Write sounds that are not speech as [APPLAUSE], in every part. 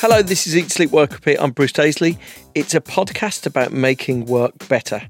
Hello, this is Eat Sleep Work Repeat. I'm Bruce Daisley. It's a podcast about making work better.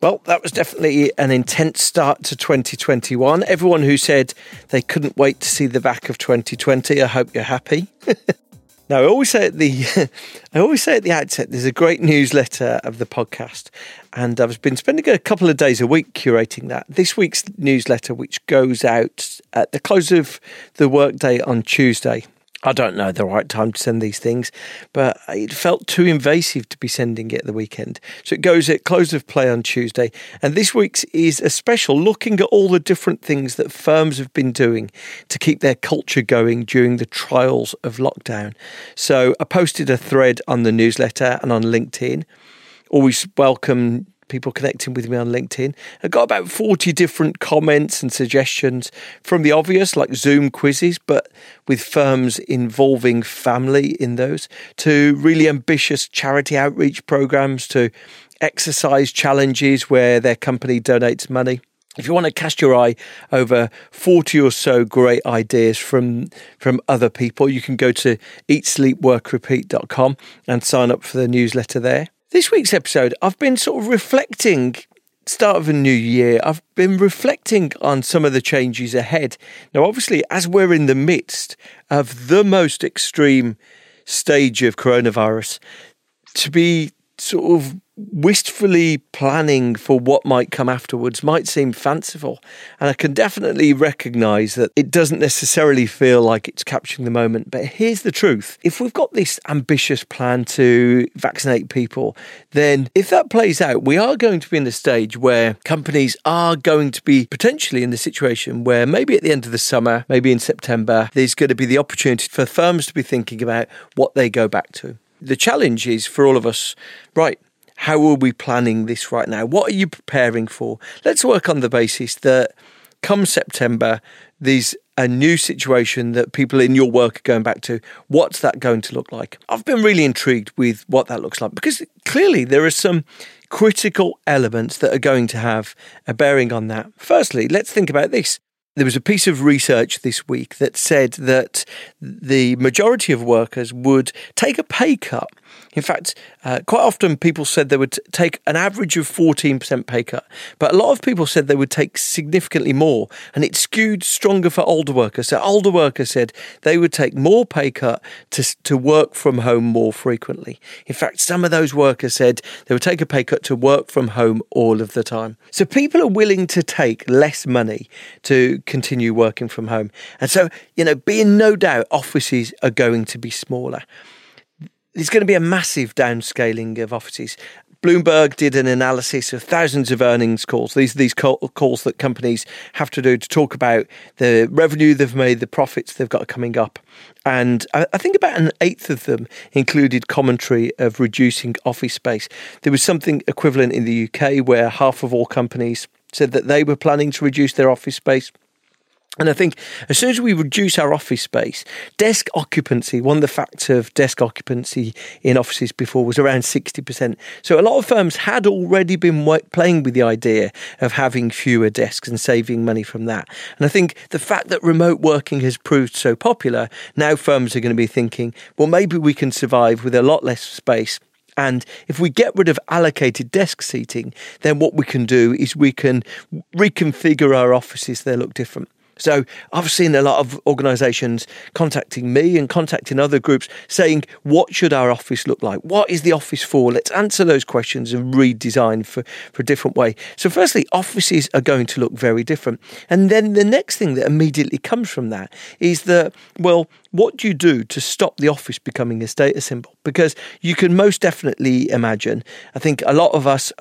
Well, that was definitely an intense start to 2021. Everyone who said they couldn't wait to see the back of 2020, I hope you're happy. [LAUGHS] now, I always say at the [LAUGHS] I always say at the outset, there's a great newsletter of the podcast, and I've been spending a couple of days a week curating that. This week's newsletter, which goes out at the close of the workday on Tuesday, I don't know the right time to send these things, but it felt too invasive to be sending it at the weekend. So it goes at close of play on Tuesday. And this week's is a special looking at all the different things that firms have been doing to keep their culture going during the trials of lockdown. So I posted a thread on the newsletter and on LinkedIn. Always welcome people connecting with me on LinkedIn. I got about 40 different comments and suggestions from the obvious, like Zoom quizzes, but with firms involving family in those, to really ambitious charity outreach programs, to exercise challenges where their company donates money. If you want to cast your eye over 40 or so great ideas from from other people, you can go to eatsleepworkrepeat.com and sign up for the newsletter there. This week's episode, I've been sort of reflecting, start of a new year, I've been reflecting on some of the changes ahead. Now, obviously, as we're in the midst of the most extreme stage of coronavirus, to be sort of wistfully planning for what might come afterwards might seem fanciful. And I can definitely recognize that it doesn't necessarily feel like it's capturing the moment. But here's the truth if we've got this ambitious plan to vaccinate people, then if that plays out, we are going to be in the stage where companies are going to be potentially in the situation where maybe at the end of the summer, maybe in September, there's going to be the opportunity for firms to be thinking about what they go back to. The challenge is for all of us, right? How are we planning this right now? What are you preparing for? Let's work on the basis that come September, there's a new situation that people in your work are going back to. What's that going to look like? I've been really intrigued with what that looks like because clearly there are some critical elements that are going to have a bearing on that. Firstly, let's think about this. There was a piece of research this week that said that the majority of workers would take a pay cut. In fact, uh, quite often people said they would take an average of 14% pay cut, but a lot of people said they would take significantly more, and it skewed stronger for older workers. So, older workers said they would take more pay cut to, to work from home more frequently. In fact, some of those workers said they would take a pay cut to work from home all of the time. So, people are willing to take less money to continue working from home. And so, you know, be in no doubt offices are going to be smaller. There's going to be a massive downscaling of offices. Bloomberg did an analysis of thousands of earnings calls. These these calls that companies have to do to talk about the revenue they've made, the profits they've got coming up, and I think about an eighth of them included commentary of reducing office space. There was something equivalent in the UK where half of all companies said that they were planning to reduce their office space. And I think as soon as we reduce our office space, desk occupancy, one of the facts of desk occupancy in offices before was around 60%. So a lot of firms had already been playing with the idea of having fewer desks and saving money from that. And I think the fact that remote working has proved so popular, now firms are going to be thinking, well, maybe we can survive with a lot less space And if we get rid of allocated desk seating, then what we can do is we can reconfigure our offices they look different. So I've seen a lot of organisations contacting me and contacting other groups saying, what should our office look like? What is the office for? Let's answer those questions and redesign for, for a different way. So firstly, offices are going to look very different. And then the next thing that immediately comes from that is that, well, what do you do to stop the office becoming a status symbol? Because you can most definitely imagine, I think a lot of us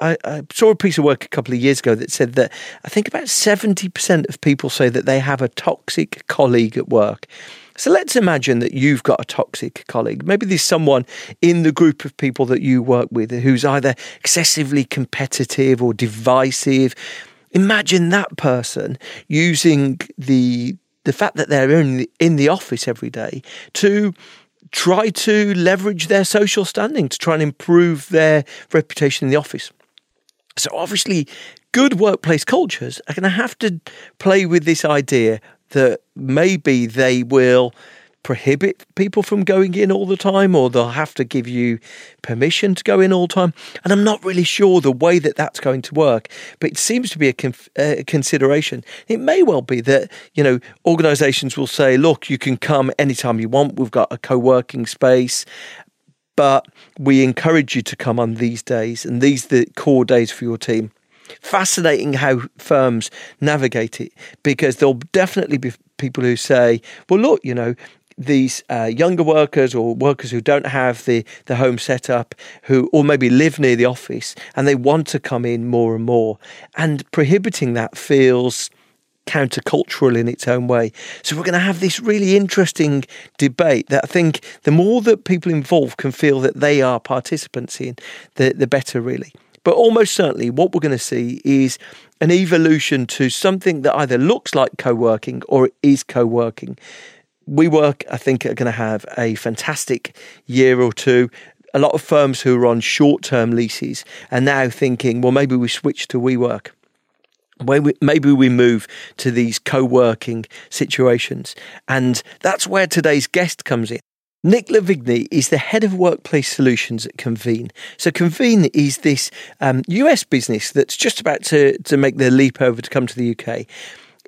I, I, saw a piece of work a couple of years ago that said that I think about 70% of people say that they have a toxic colleague at work. So let's imagine that you've got a toxic colleague. Maybe there's someone in the group of people that you work with who's either excessively competitive or divisive. Imagine that person using the the fact that they're in the, in the office every day to try to leverage their social standing to try and improve their reputation in the office. So, obviously, good workplace cultures are going to have to play with this idea that maybe they will prohibit people from going in all the time or they'll have to give you permission to go in all the time. And I'm not really sure the way that that's going to work, but it seems to be a, uh, consideration. It may well be that, you know, organizations will say, look, you can come anytime you want. We've got a co working space. But we encourage you to come on these days, and these the core days for your team fascinating how firms navigate it because there'll definitely be people who say, well, look, you know, these uh, younger workers or workers who don't have the, the home set up, who or maybe live near the office and they want to come in more and more. And prohibiting that feels countercultural in its own way. So we're going to have this really interesting debate that I think the more that people involved can feel that they are participants in, the, the better really. But almost certainly what we're going to see is an evolution to something that either looks like co-working or is co-working. WeWork, I think, are going to have a fantastic year or two. A lot of firms who are on short term leases are now thinking, well, maybe we switch to WeWork. Maybe we move to these co working situations. And that's where today's guest comes in. Nick Lavigny is the head of workplace solutions at Convene. So, Convene is this um, US business that's just about to, to make the leap over to come to the UK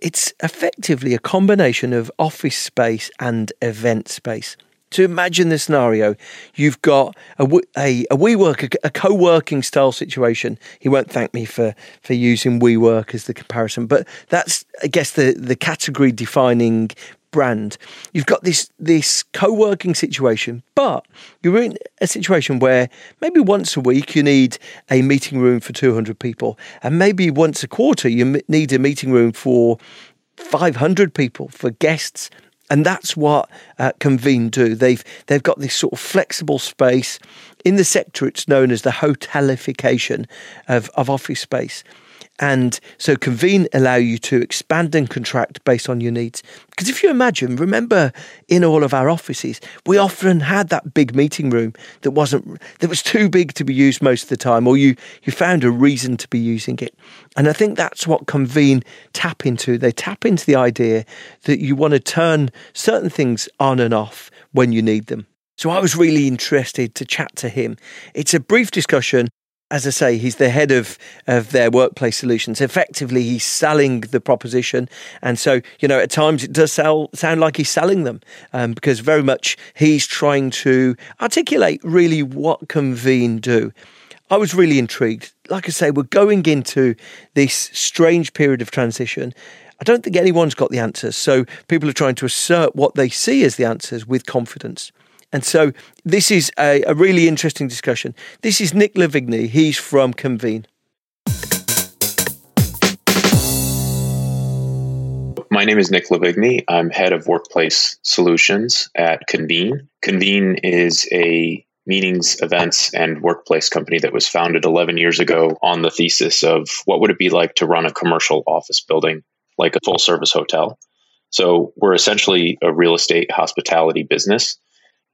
it's effectively a combination of office space and event space. To imagine the scenario, you've got a, a, a WeWork, a, a co-working style situation. He won't thank me for, for using WeWork as the comparison, but that's, I guess, the, the category defining brand. You've got this this co-working situation, but you're in a situation where maybe once a week you need a meeting room for 200 people, and maybe once a quarter you need a meeting room for 500 people for guests. And that's what uh, Convene do. They've they've got this sort of flexible space in the sector. It's known as the hotelification of, of office space. And so Convene allow you to expand and contract based on your needs. Because if you imagine, remember in all of our offices, we often had that big meeting room that wasn't that was too big to be used most of the time, or you you found a reason to be using it. And I think that's what Convene tap into. They tap into the idea that you want to turn certain things on and off when you need them. So I was really interested to chat to him. It's a brief discussion as I say, he's the head of, of their workplace solutions. Effectively, he's selling the proposition. And so, you know, at times it does sell, sound like he's selling them um, because very much he's trying to articulate really what Convene do. I was really intrigued. Like I say, we're going into this strange period of transition. I don't think anyone's got the answers. So people are trying to assert what they see as the answers with confidence. And so this is a, a really interesting discussion. This is Nick Lavigny. He's from Convene. My name is Nick Lavigny. I'm head of workplace solutions at Convene. Convene is a meetings, events, and workplace company that was founded 11 years ago on the thesis of what would it be like to run a commercial office building like a full service hotel. So we're essentially a real estate hospitality business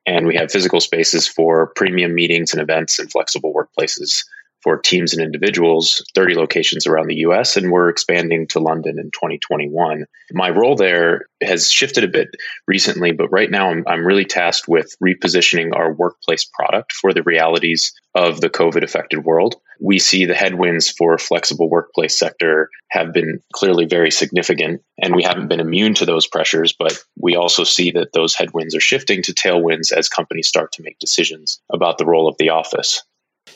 and we have physical spaces for premium meetings and events and flexible workplaces for teams and individuals, 30 locations around the US, and we're expanding to London in 2021. My role there has shifted a bit recently, but right now I'm, I'm really tasked with repositioning our workplace product for the realities of the COVID affected world. We see the headwinds for flexible workplace sector have been clearly very significant, and we haven't been immune to those pressures, but we also see that those headwinds are shifting to tailwinds as companies start to make decisions about the role of the office.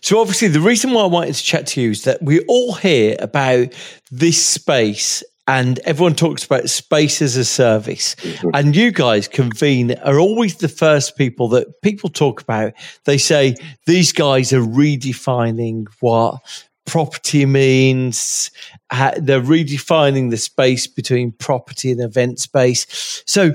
So, obviously, the reason why I wanted to chat to you is that we all hear about this space and everyone talks about space as a service. Mm-hmm. And you guys, Convene, are always the first people that people talk about. They say these guys are redefining what property means. they're redefining the space between property and event space. So,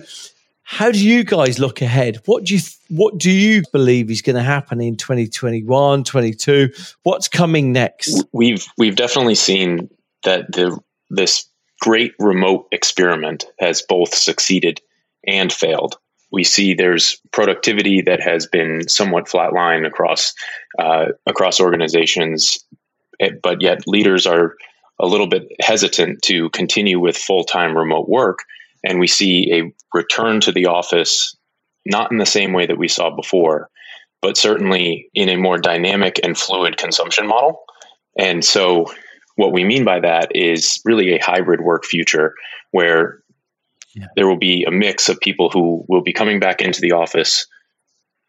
how do you guys look ahead? What do you what do you believe is going to happen in 2021, 22? What's coming next? We've we've definitely seen that the this great remote experiment has both succeeded and failed. We see there's productivity that has been somewhat flatline across uh, across organizations, eh, but yet leaders are a little bit hesitant to continue with full time remote work and we see a return to the office, not in the same way that we saw before, but certainly in a more dynamic and fluid consumption model. And so, what we mean by that is really a hybrid work future where yeah. there will be a mix of people who will be coming back into the office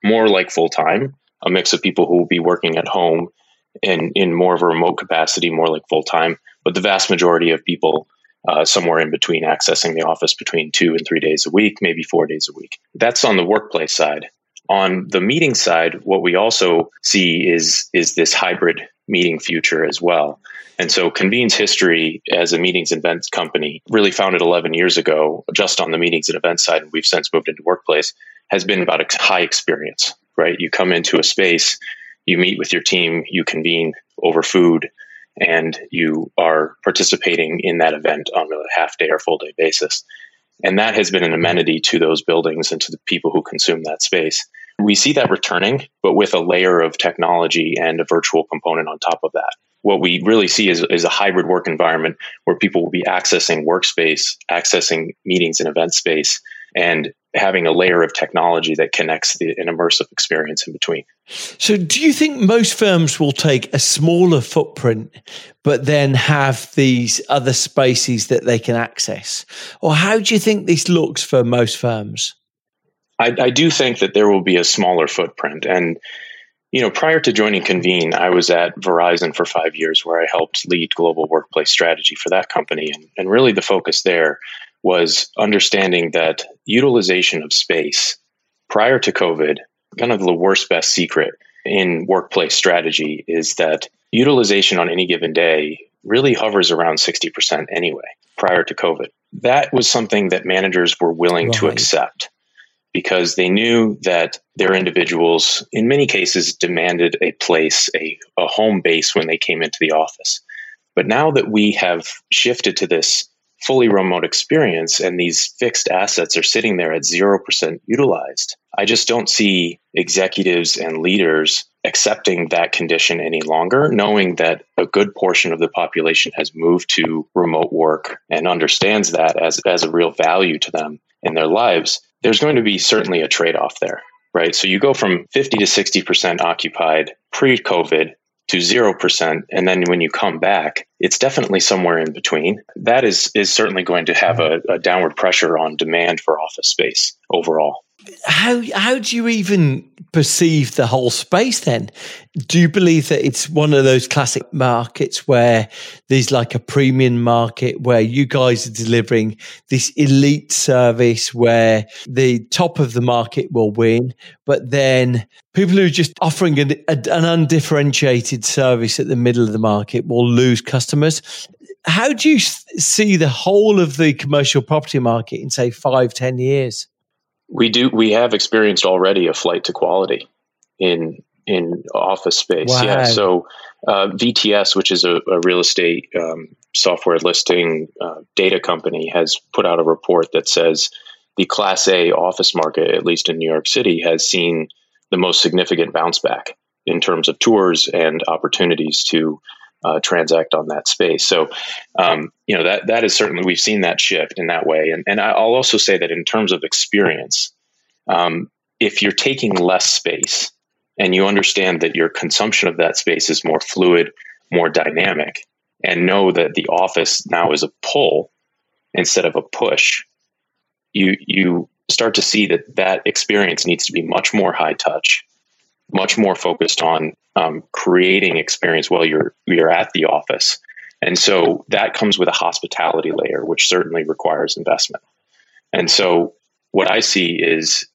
more like full time, a mix of people who will be working at home and in more of a remote capacity, more like full time. But the vast majority of people uh, somewhere in between accessing the office between two and three days a week, maybe four days a week. That's on the workplace side. On the meeting side, what we also see is is this hybrid meeting future as well. And so Convene's history as a meetings and events company, really founded 11 years ago, just on the meetings and events side, and we've since moved into workplace, has been about a high experience, right? You come into a space, you meet with your team, you convene over food, and you are participating in that event on a half day or full day basis. And that has been an amenity to those buildings and to the people who consume that space. We see that returning, but with a layer of technology and a virtual component on top of that. What we really see is, is a hybrid work environment where people will be accessing workspace, accessing meetings and event space, and having a layer of technology that connects the, an immersive experience in between. So, do you think most firms will take a smaller footprint, but then have these other spaces that they can access? Or how do you think this looks for most firms? I, I do think that there will be a smaller footprint. And, you know, prior to joining Convene, I was at Verizon for five years where I helped lead global workplace strategy for that company. And, and really the focus there was understanding that utilization of space prior to COVID, kind of the worst best secret in workplace strategy is that utilization on any given day really hovers around 60% anyway prior to COVID. That was something that managers were willing right. to accept because they knew that their individuals, in many cases, demanded a place, a, a home base when they came into the office. But now that we have shifted to this fully remote experience and these fixed assets are sitting there at 0% utilized. I just don't see executives and leaders accepting that condition any longer, knowing that a good portion of the population has moved to remote work and understands that as, as a real value to them in their lives. There's going to be certainly a trade off there, right? So you go from 50 to 60% occupied pre COVID to 0% and then when you come back it's definitely somewhere in between. That is is certainly going to have a, a downward pressure on demand for office space overall how how do you even perceive the whole space then? Do you believe that it's one of those classic markets where there's like a premium market where you guys are delivering this elite service where the top of the market will win but then people who are just offering an, an undifferentiated service at the middle of the market will lose customers? How do you see the whole of the commercial property market in say five ten years we do. We have experienced already a flight to quality in in office space. Wow. Yeah. So uh, VTS, which is a, a real estate um, software listing uh, data company, has put out a report that says the Class A office market, at least in New York City, has seen the most significant bounce back in terms of tours and opportunities to uh, transact on that space. So, um, you know, that that is certainly we've seen that shift in that way. And and I'll also say that in terms of experience, um, if you're taking less space and you understand that your consumption of that space is more fluid, more dynamic, and know that the office now is a pull instead of a push, you you start to see that that experience needs to be much more high touch, much more focused on um, creating experience while you're you're at the office. And so that comes with a hospitality layer, which certainly requires investment. And so what I see is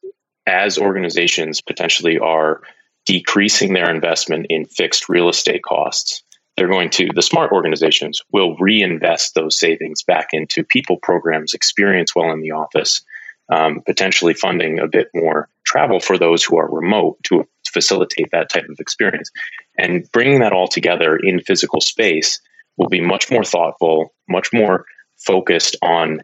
as organizations potentially are decreasing their investment in fixed real estate costs, they're going to, the smart organizations will reinvest those savings back into people programs, experience while in the office, um, potentially funding a bit more travel for those who are remote to facilitate that type of experience. And bringing that all together in physical space will be much more thoughtful, much more focused on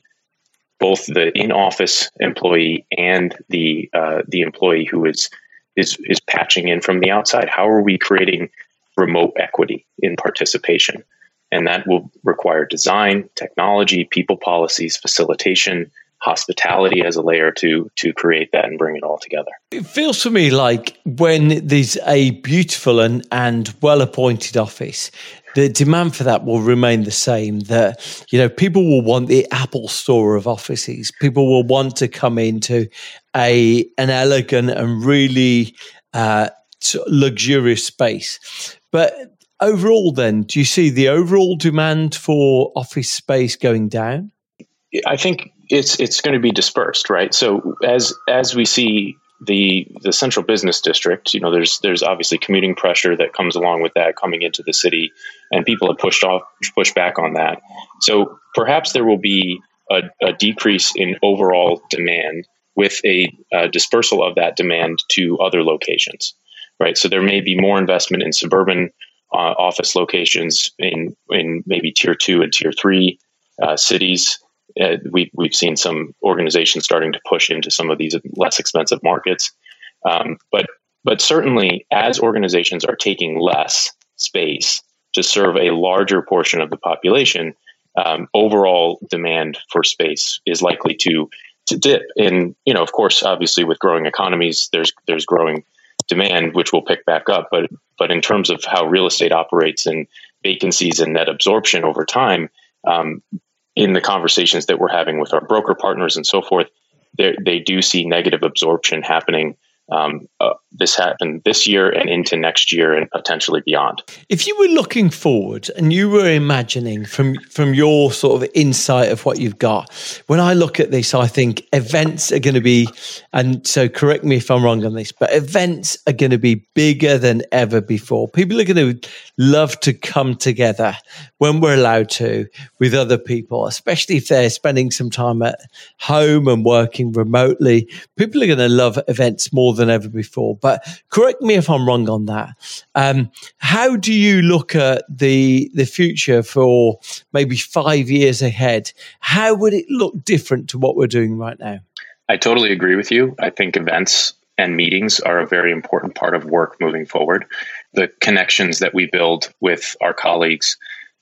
both the in-office employee and the uh, the employee who is is is patching in from the outside. How are we creating remote equity in participation? And that will require design, technology, people policies, facilitation, hospitality as a layer to to create that and bring it all together. It feels to me like when there's a beautiful and, and well appointed office, the demand for that will remain the same. That you know, people will want the Apple store of offices. People will want to come into a an elegant and really uh, luxurious space. But overall, then, do you see the overall demand for office space going down? I think it's it's going to be dispersed, right? So as as we see the the central business district, you know, there's there's obviously commuting pressure that comes along with that coming into the city, and people have pushed off pushed back on that. So perhaps there will be a, a decrease in overall demand with a, a dispersal of that demand to other locations, right? So there may be more investment in suburban uh, office locations in in maybe tier two and tier three uh, cities uh, we, we've seen some organizations starting to push into some of these less expensive markets. Um, but but certainly, as organizations are taking less space to serve a larger portion of the population, um, overall demand for space is likely to to dip. And you know, of course, obviously, with growing economies, there's there's growing demand, which will pick back up. But but in terms of how real estate operates and vacancies and net absorption over time, um, in the conversations that we're having with our broker partners and so forth, they do see negative absorption happening um, uh, this happened this year and into next year and potentially beyond. If you were looking forward and you were imagining from from your sort of insight of what you've got, when I look at this, I think events are going to be, and so correct me if I'm wrong on this, but events are going to be bigger than ever before. People are going to love to come together when we're allowed to with other people, especially if they're spending some time at home and working remotely. People are going to love events more than ever before. But correct me if I'm wrong on that. Um, how do you look at the the future for maybe five years ahead? How would it look different to what we're doing right now? I totally agree with you. I think events and meetings are a very important part of work moving forward. The connections that we build with our colleagues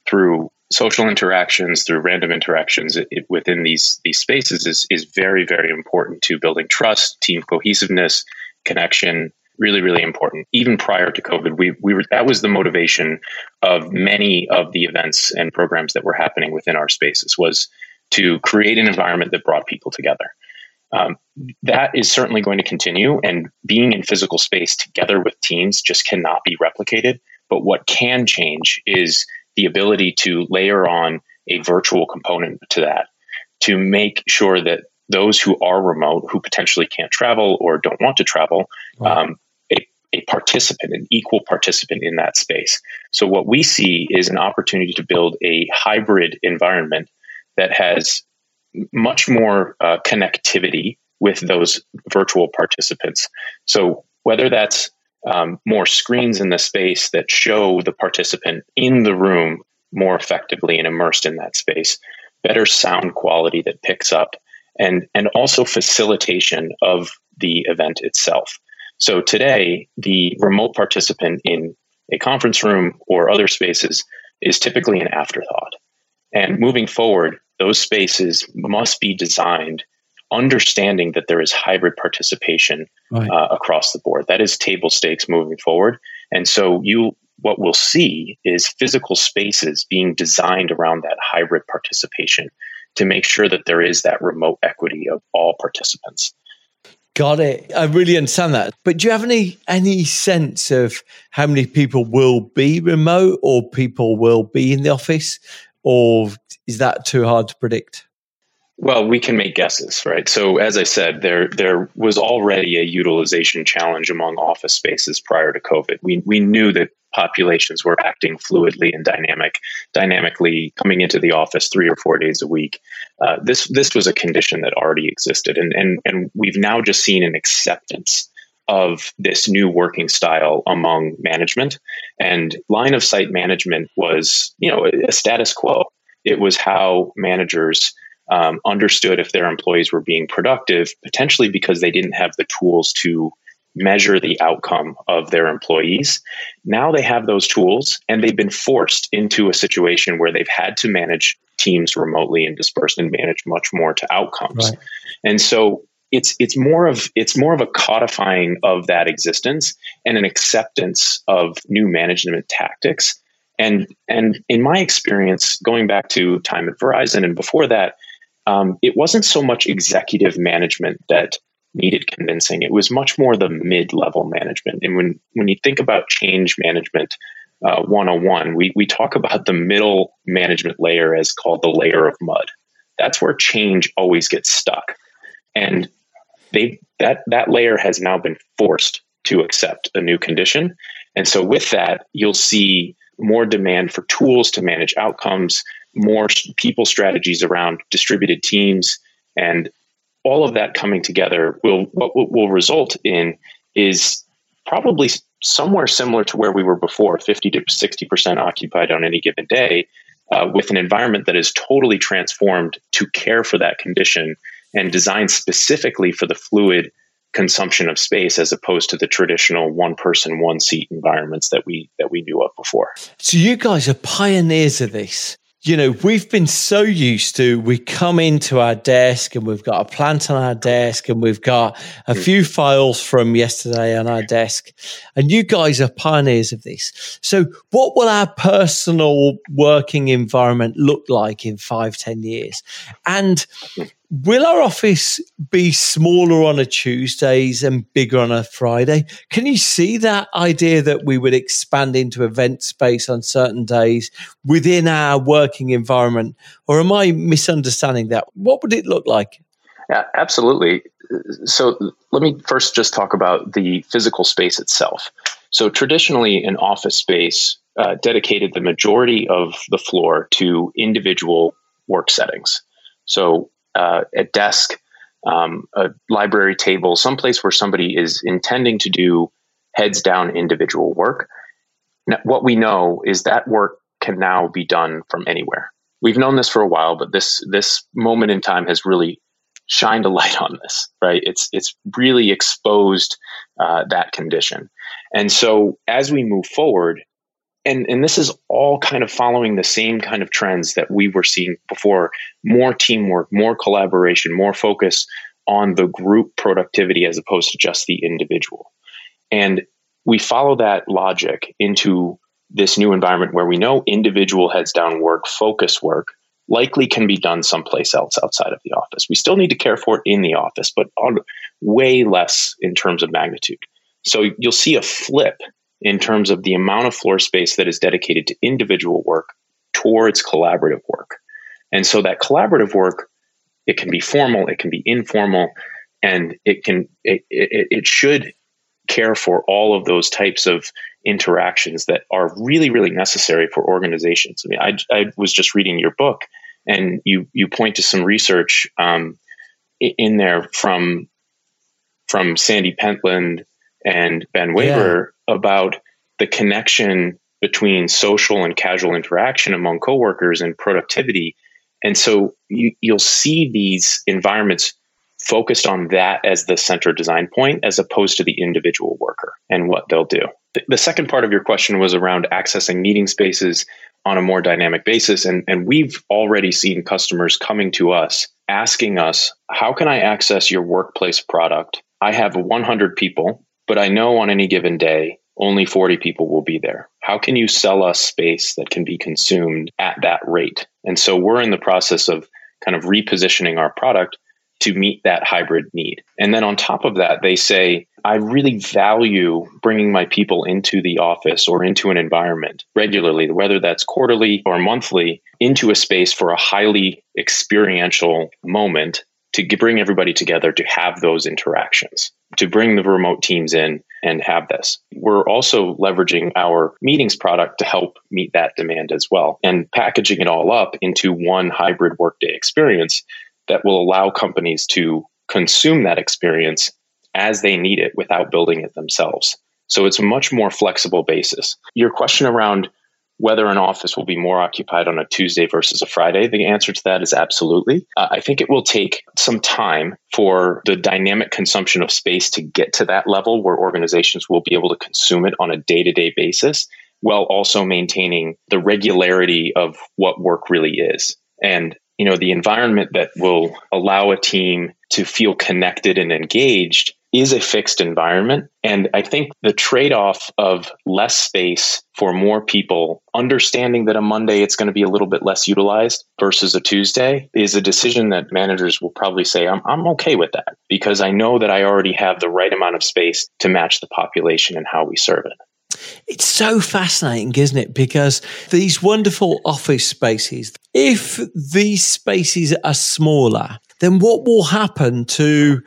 through social interactions through random interactions it, it, within these these spaces is is very very important to building trust team cohesiveness connection really really important. Even prior to covid we we were that was the motivation of many of the events and programs that were happening within our spaces was to create an environment that brought people together. Um, that is certainly going to continue and being in physical space together with teams just cannot be replicated. But what can change is the ability to layer on a virtual component to that to make sure that those who are remote, who potentially can't travel or don't want to travel, um, a, a participant, an equal participant in that space. So, what we see is an opportunity to build a hybrid environment that has much more uh, connectivity with those virtual participants. So, whether that's um, more screens in the space that show the participant in the room more effectively and immersed in that space, better sound quality that picks up and and also facilitation of the event itself. So today, the remote participant in a conference room or other spaces is typically an afterthought. And moving forward, those spaces must be designed understanding that there is hybrid participation right. uh, across the board. That is table stakes moving forward. And so you what we'll see is physical spaces being designed around that hybrid participation to make sure that there is that remote equity of all participants. Got it. I really understand that. But do you have any any sense of how many people will be remote or people will be in the office? Or is that too hard to predict? Well, we can make guesses, right? So, as I said, there there was already a utilization challenge among office spaces prior to COVID. We we knew that populations were acting fluidly and dynamic, dynamically coming into the office three or four days a week. Uh, this this was a condition that already existed, and and and we've now just seen an acceptance of this new working style among management. And line of sight management was, you know, a status quo. It was how managers um, understood if their employees were being productive, potentially because they didn't have the tools to measure the outcome of their employees. Now they have those tools and they've been forced into a situation where they've had to manage teams remotely and dispersed and manage much more to outcomes. Right. And so it's it's more of it's more of a codifying of that existence and an acceptance of new management tactics. And and in my experience, going back to time at Verizon and before that, um, it wasn't so much executive management that needed convincing. It was much more the mid level management. And when, when you think about change management uh, 101, we, we talk about the middle management layer as called the layer of mud. That's where change always gets stuck. And they that that layer has now been forced to accept a new condition. And so with that, you'll see more demand for tools to manage outcomes, more people strategies around distributed teams, and all of that coming together will what will result in is probably somewhere similar to where we were before 50 to 60% occupied on any given day uh, with an environment that is totally transformed to care for that condition and designed specifically for the fluid consumption of space as opposed to the traditional one person one seat environments that we that we knew of before. So you guys are pioneers of this you know, we've been so used to we come into our desk and we've got a plant on our desk and we've got a mm. few files from yesterday on our desk. And you guys are pioneers of this. So what will our personal working environment look like in five, ten years? And. Will our office be smaller on a Tuesdays and bigger on a Friday? Can you see that idea that we would expand into event space on certain days within our working environment? Or am I misunderstanding that? What would it look like? Yeah, absolutely. So let me first just talk about the physical space itself. So traditionally, an office space uh, dedicated the majority of the floor to individual work settings. So uh, a desk, um, a library table, someplace where somebody is intending to do heads down individual work. Now, what we know is that work can now be done from anywhere. We've known this for a while, but this this moment in time has really shined a light on this. Right? It's it's really exposed uh, that condition, and so as we move forward, and and this is all kind of following the same kind of trends that we were seeing before. More teamwork more collaboration more focus on the group productivity as opposed to just the individual. And we follow that logic into this new environment where we know individual heads down work focus work likely can be done someplace else outside of the office. We still need to care for it in the office but on way less in terms of magnitude. So you'll see a flip in terms of the amount of floor space that is dedicated to individual work towards collaborative work. And so that collaborative work, it can be formal, it can be informal, and it can it, it, it should care for all of those types of interactions that are really really necessary for organizations. I mean, I, I was just reading your book, and you you point to some research um, in there from from Sandy Pentland and Ben yeah. About the connection between social and casual interaction among coworkers and productivity. And so you, you'll see these environments focused on that as the center design point as opposed to the individual worker and what they'll do. The second part of your question was around accessing meeting spaces on a more dynamic basis. And, and we've already seen customers coming to us asking us, How can I access your workplace product? I have 100 people, but I know on any given day, only 40 people will be there. How can you sell us space that can be consumed at that rate? And so we're in the process of kind of repositioning our product to meet that hybrid need. And then on top of that, they say, I really value bringing my people into the office or into an environment regularly, whether that's quarterly or monthly, into a space for a highly experiential moment to bring everybody together to have those interactions, to bring the remote teams in and have this. We're also leveraging our meetings product to help meet that demand as well and packaging it all up into one hybrid workday experience that will allow companies to consume that experience as they need it without building it themselves. So it's a much more flexible basis. Your question around whether an office will be more occupied on a Tuesday versus a Friday, the answer to that is absolutely. Uh, I think it will take some time for the dynamic consumption of space to get to that level where organizations will be able to consume it on a day to day basis while also maintaining the regularity of what work really is. And you know the environment that will allow a team to feel connected and engaged is a fixed environment and i think the trade-off of less space for more people understanding that a monday it's going to be a little bit less utilized versus a tuesday is a decision that managers will probably say i'm, I'm okay with that because i know that i already have the right amount of space to match the population and how we serve it it's so fascinating, isn't it? Because these wonderful office spaces, if these spaces are smaller, then what will happen to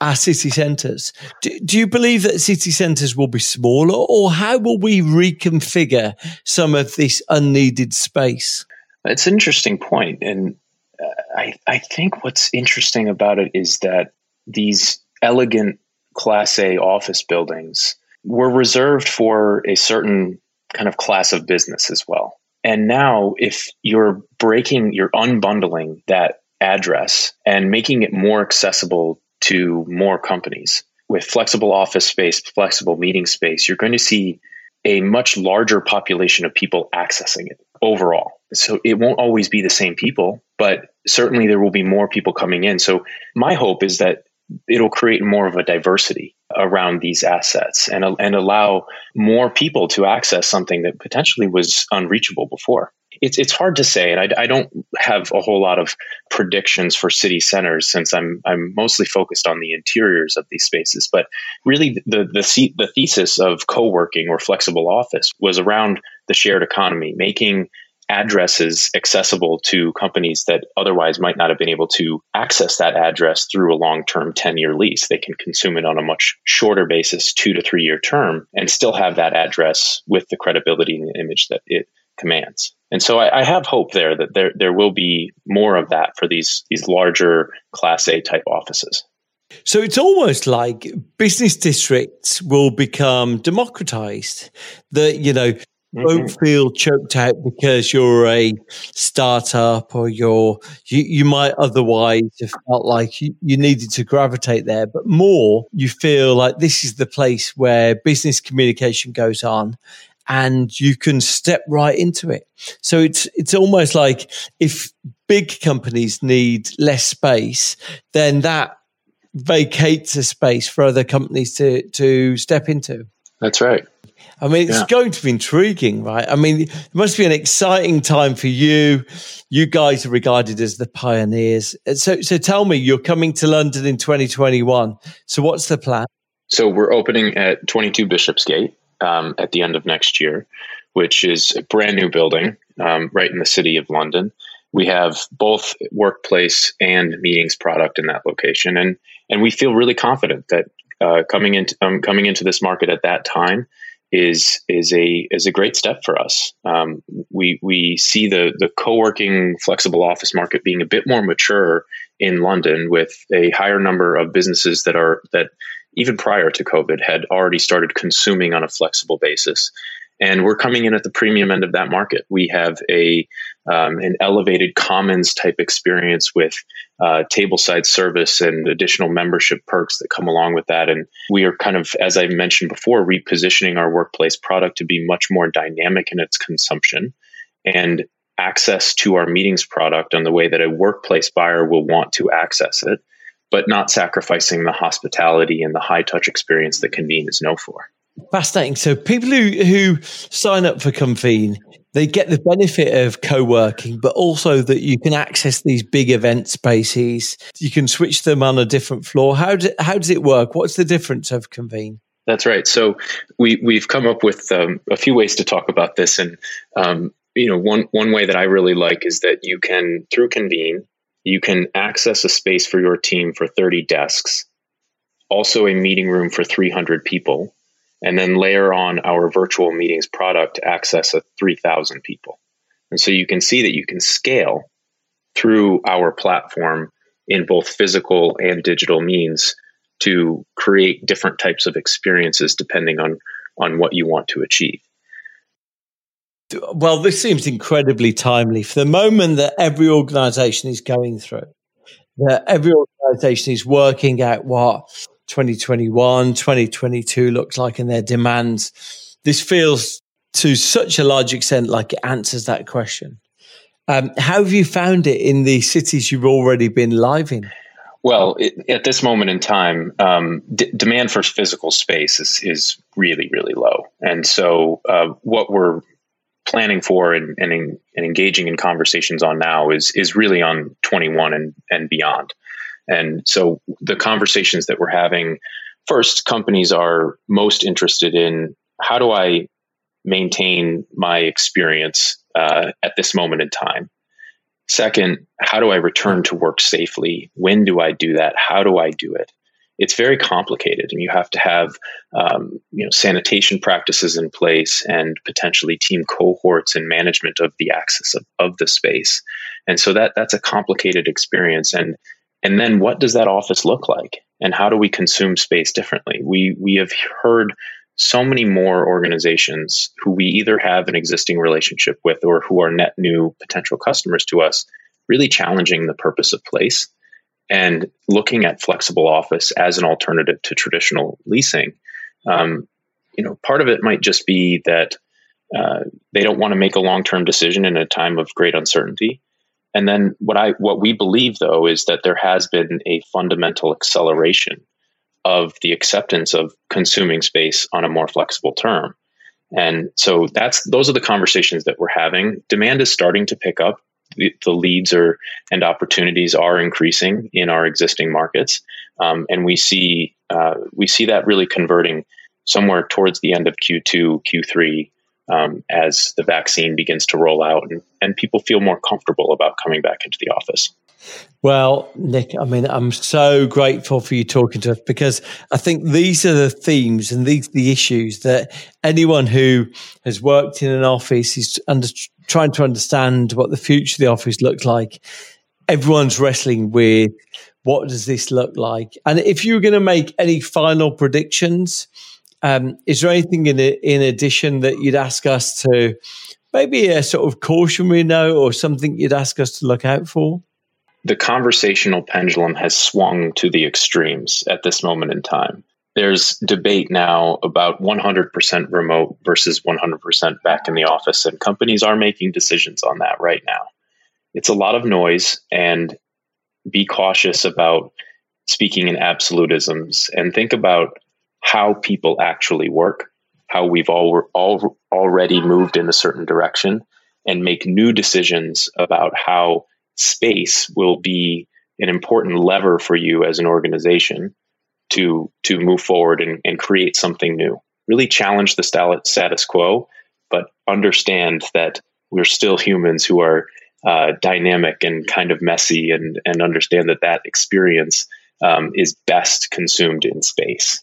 our city centres? Do, do, you believe that city centres will be smaller, or how will we reconfigure some of this unneeded space? It's an interesting point, and uh, I, I think what's interesting about it is that these elegant Class A office buildings were reserved for a certain kind of class of business as well. And now, if you're breaking, you're unbundling that address and making it more accessible to more companies with flexible office space, flexible meeting space, you're going to see a much larger population of people accessing it overall. So it won't always be the same people, but certainly there will be more people coming in. So my hope is that it'll create more of a diversity around these assets and, and allow more people to access something that potentially was unreachable before. It's, it's hard to say, and I, I don't have a whole lot of predictions for city centers since I'm I'm mostly focused on the interiors of these spaces. But really, the the the thesis of co-working or flexible office was around the shared economy, making addresses accessible to companies that otherwise might not have been able to access that address through a long term 10 year lease. They can consume it on a much shorter basis, two to three year term, and still have that address with the credibility and the image that it commands. And so I, I have hope there that there, there will be more of that for these, these larger Class A type offices. So it's almost like business districts will become democratized. That, you know, not feel choked out because you're a startup or you're you, you might otherwise have felt like you, you needed to gravitate there, but more you feel like this is the place where business communication goes on and you can step right into it. So it's it's almost like if big companies need less space, then that vacates a space for other companies to to step into. That's right. I mean, it's yeah. going to be intriguing, right? I mean, it must be an exciting time for you. You guys are regarded as the pioneers. So, so tell me, you're coming to London in 2021. So, what's the plan? So, we're opening at 22 Bishopsgate um, at the end of next year, which is a brand new building um, right in the city of London. We have both workplace and meetings product in that location, and and we feel really confident that uh, coming into um, coming into this market at that time is is a is a great step for us. Um, we we see the the co-working flexible office market being a bit more mature in London with a higher number of businesses that are that even prior to COVID had already started consuming on a flexible basis. And we're coming in at the premium end of that market. We have a um, an elevated commons type experience with uh, tableside service and additional membership perks that come along with that. And we are kind of, as I mentioned before, repositioning our workplace product to be much more dynamic in its consumption and access to our meetings product on the way that a workplace buyer will want to access it, but not sacrificing the hospitality and the high touch experience that Convene is known for. Fascinating. So people who, who sign up for Convene, they get the benefit of co-working, but also that you can access these big event spaces. You can switch them on a different floor. How, do, how does it work? What's the difference of Convene? That's right. So we we've come up with um, a few ways to talk about this, and um, you know one one way that I really like is that you can through Convene you can access a space for your team for 30 desks, also a meeting room for 300 people, and then layer on our virtual meetings product to access a 3000 people. And so you can see that you can scale through our platform in both physical and digital means to create different types of experiences depending on on what you want to achieve. Well, this seems incredibly timely for the moment that every organization is going through. That every organization is working out what 2021, 2022 looks like and their demands. This feels to such a large extent like it answers that question. Um, how have you found it in the cities you've already been live in? Well, it, at this moment in time, um, d- demand for physical space is, is really, really low. And so, uh, what we're planning for and, and, and, engaging in conversations on now is, is really on 21 and, and beyond. And so the conversations that we're having first, companies are most interested in how do I maintain my experience uh, at this moment in time? Second, how do I return to work safely? When do I do that? How do I do it? It's very complicated, and you have to have um, you know sanitation practices in place and potentially team cohorts and management of the access of, of the space. And so that that's a complicated experience. And and then what does that office look like? And how do we consume space differently? We we have heard so many more organizations who we either have an existing relationship with or who are net new potential customers to us really challenging the purpose of place and looking at flexible office as an alternative to traditional leasing. Um, you know, part of it might just be that uh, they don't want to make a long term decision in a time of great uncertainty. And then what I what we believe though is that there has been a fundamental acceleration of the acceptance of consuming space on a more flexible term. And so that's those are the conversations that we're having. Demand is starting to pick up. The, the leads are and opportunities are increasing in our existing markets, um, and we see uh, we see that really converting somewhere towards the end of Q2, Q3, um, as the vaccine begins to roll out and, and people feel more comfortable about coming back into the office. Well, Nick, I mean, I'm so grateful for you talking to us because I think these are the themes and these the issues that anyone who has worked in an office is under, trying to understand what the future of the office looks like. Everyone's wrestling with what does this look like? And if you were going to make any final predictions, um, is there anything in in addition that you'd ask us to maybe a sort of cautionary note or something you'd ask us to look out for? The conversational pendulum has swung to the extremes at this moment in time. There's debate now about 100% remote versus 100% back in the office, and companies are making decisions on that right now. It's a lot of noise, and be cautious about speaking in absolutisms and think about how people actually work, how we've all, all already moved in a certain direction, and make new decisions about how space will be an important lever for you as an organization to to move forward and, and create something new. Really challenge the status quo, but understand that we're still humans who are uh, dynamic and kind of messy, and and understand that that experience um, is best consumed in space.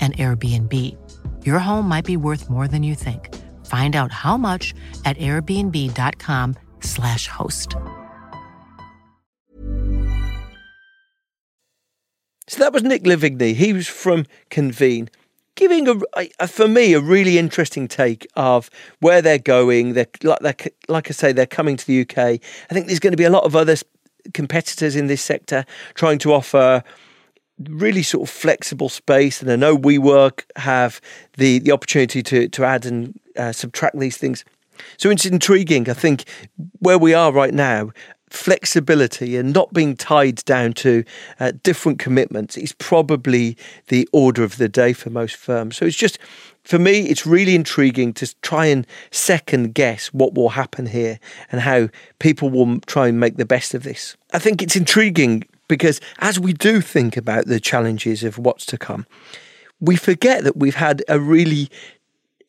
an Airbnb. Your home might be worth more than you think. Find out how much at airbnb.com/slash host. So that was Nick Livigny. He was from Convene, giving a, a, for me a really interesting take of where they're going. They're like they're, like I say, they're coming to the UK. I think there's going to be a lot of other competitors in this sector trying to offer really sort of flexible space. And I know WeWork have the the opportunity to to add and uh, subtract these things. So it's intriguing. I think where we are right now, flexibility and not being tied down to uh, different commitments is probably the order of the day for most firms. So it's just, for me, it's really intriguing to try and second guess what will happen here and how people will try and make the best of this. I think it's intriguing because as we do think about the challenges of what's to come, we forget that we've had a really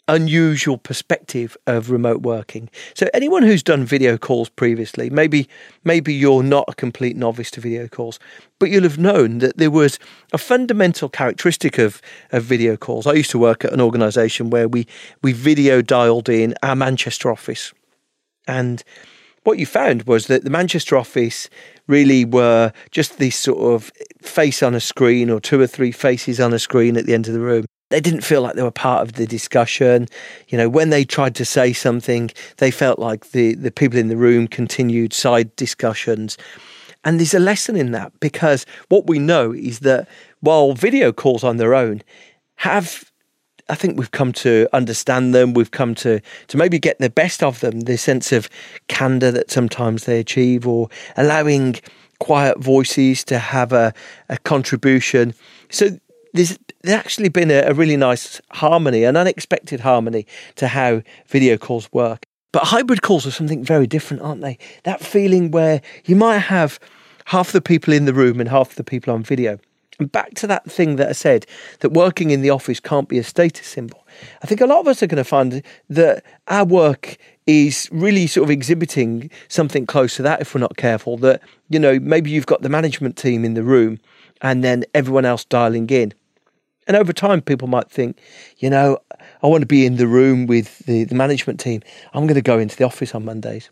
unusual perspective of remote working. So anyone who's done video calls previously, maybe maybe you're not a complete novice to video calls, but you'll have known that there was a fundamental characteristic of, of video calls. I used to work at an organisation where we we video dialed in our Manchester office. And what you found was that the Manchester office really were just this sort of face on a screen or two or three faces on a screen at the end of the room. They didn't feel like they were part of the discussion. You know, when they tried to say something, they felt like the, the people in the room continued side discussions. And there's a lesson in that because what we know is that while video calls on their own have I think we've come to understand them. We've come to to maybe get the best of them. The sense of candor that sometimes they achieve, or allowing quiet voices to have a, a contribution. So there's, actually been a, a really nice harmony, an unexpected harmony to how video calls work. But hybrid calls are something very different, aren't they? That feeling where you might have half the people in the room and half the people on video. And back to that thing that I said that working in the office can't be a status symbol. I think a lot of us are going to find that our work is really sort of exhibiting something close to that if we're not careful. That, you know, maybe you've got the management team in the room and then everyone else dialing in. And over time, people might think, you know, I want to be in the room with the, the management team. I'm going to go into the office on Mondays.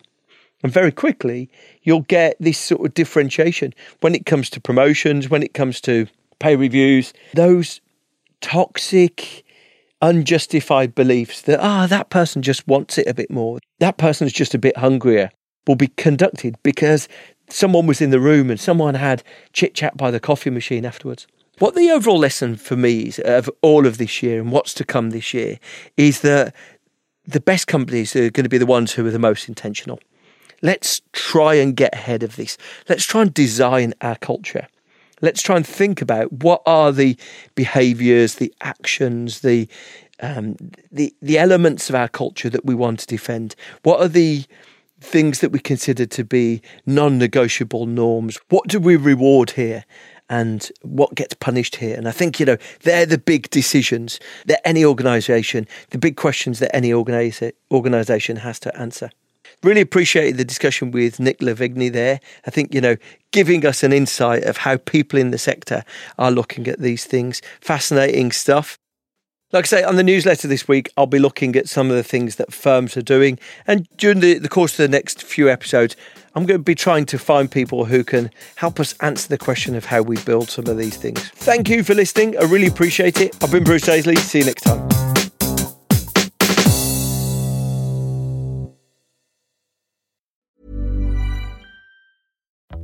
And very quickly, you'll get this sort of differentiation when it comes to promotions, when it comes to pay reviews, those toxic, unjustified beliefs that, ah, oh, that person just wants it a bit more, that person's just a bit hungrier, will be conducted because someone was in the room and someone had chit chat by the coffee machine afterwards. What the overall lesson for me is of all of this year and what's to come this year is that the best companies are going to be the ones who are the most intentional. Let's try and get ahead of this. Let's try and design our culture let's try and think about what are the behaviors, the actions, the um, the the elements of our culture that we want to defend. What are the things that we consider to be non-negotiable norms? What do we reward here? and what gets punished here. And I think, you know, they're the big decisions that any organisation, the big questions that any organisa- organisation has to answer. Really appreciated the discussion with Nick Lavigny there. I think, you know, giving us an insight of how people in the sector are looking at these things. Fascinating stuff. Like I say, on the newsletter this week, I'll be looking at some of the things that firms are doing. And during the, the course of the next few episodes, I'm going to be trying to find people who can help us answer the question of how we build some of these things. Thank you for listening. I really appreciate it. I've been Bruce Daisley. See you next time.